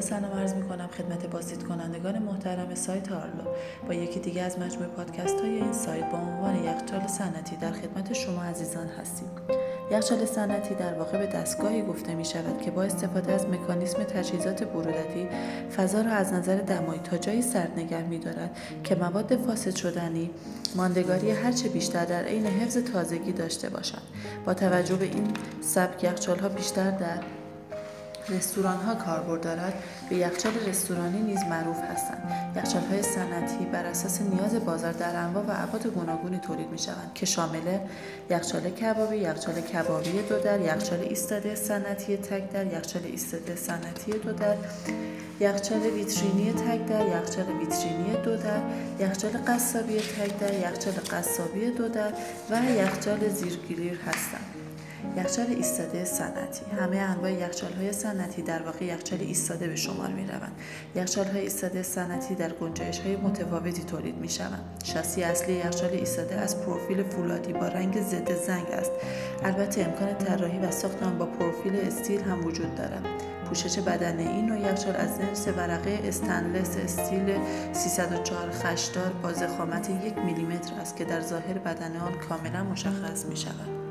سلام عرض می کنم خدمت بازدید کنندگان محترم سایت آرلو با یکی دیگه از مجموع پادکست های این سایت با عنوان یخچال صنعتی در خدمت شما عزیزان هستیم. یخچال صنعتی در واقع به دستگاهی گفته می شود که با استفاده از مکانیسم تجهیزات برودتی فضا را از نظر دمایی تا جایی سرد نگه می دارد که مواد فاسد شدنی ماندگاری هرچه بیشتر در عین حفظ تازگی داشته باشند با توجه به این سبک یخچال ها بیشتر در رستوران ها کاربرد دارد. به یخچال رستورانی نیز معروف هستند. یخچال های صنعتی بر اساس نیاز بازار در انواع و ابعاد گوناگونی تولید می شوند که شامل یخچال کبابی یخچال کبابی دو در یخچال ایستاده صنعتی تک در یخچال ایستاده صنعتی دو در یخچال ویترینی تک در یخچال ویترینی دو در یخچال قصابی تک در یخچال قصابی دو در و یخچال زیرگیریر هستند. یخچال ایستاده صنعتی. همه انواع یخچال های صنعتی در واقع یخچال ایستاده به شمار می روند یخچال های ایستاده صنعتی در گنجایش های متفاوتی تولید می شوند شاسی اصلی یخچال ایستاده از پروفیل فولادی با رنگ ضد زنگ است. البته امکان طراحی و ساخت آن با پروفیل استیل هم وجود دارد. پوشش بدن این نوع یخچال از جنس ورقه استنلس استیل 304 خشدار با ضخامت یک میلیمتر است که در ظاهر بدن آن کاملا مشخص می شود.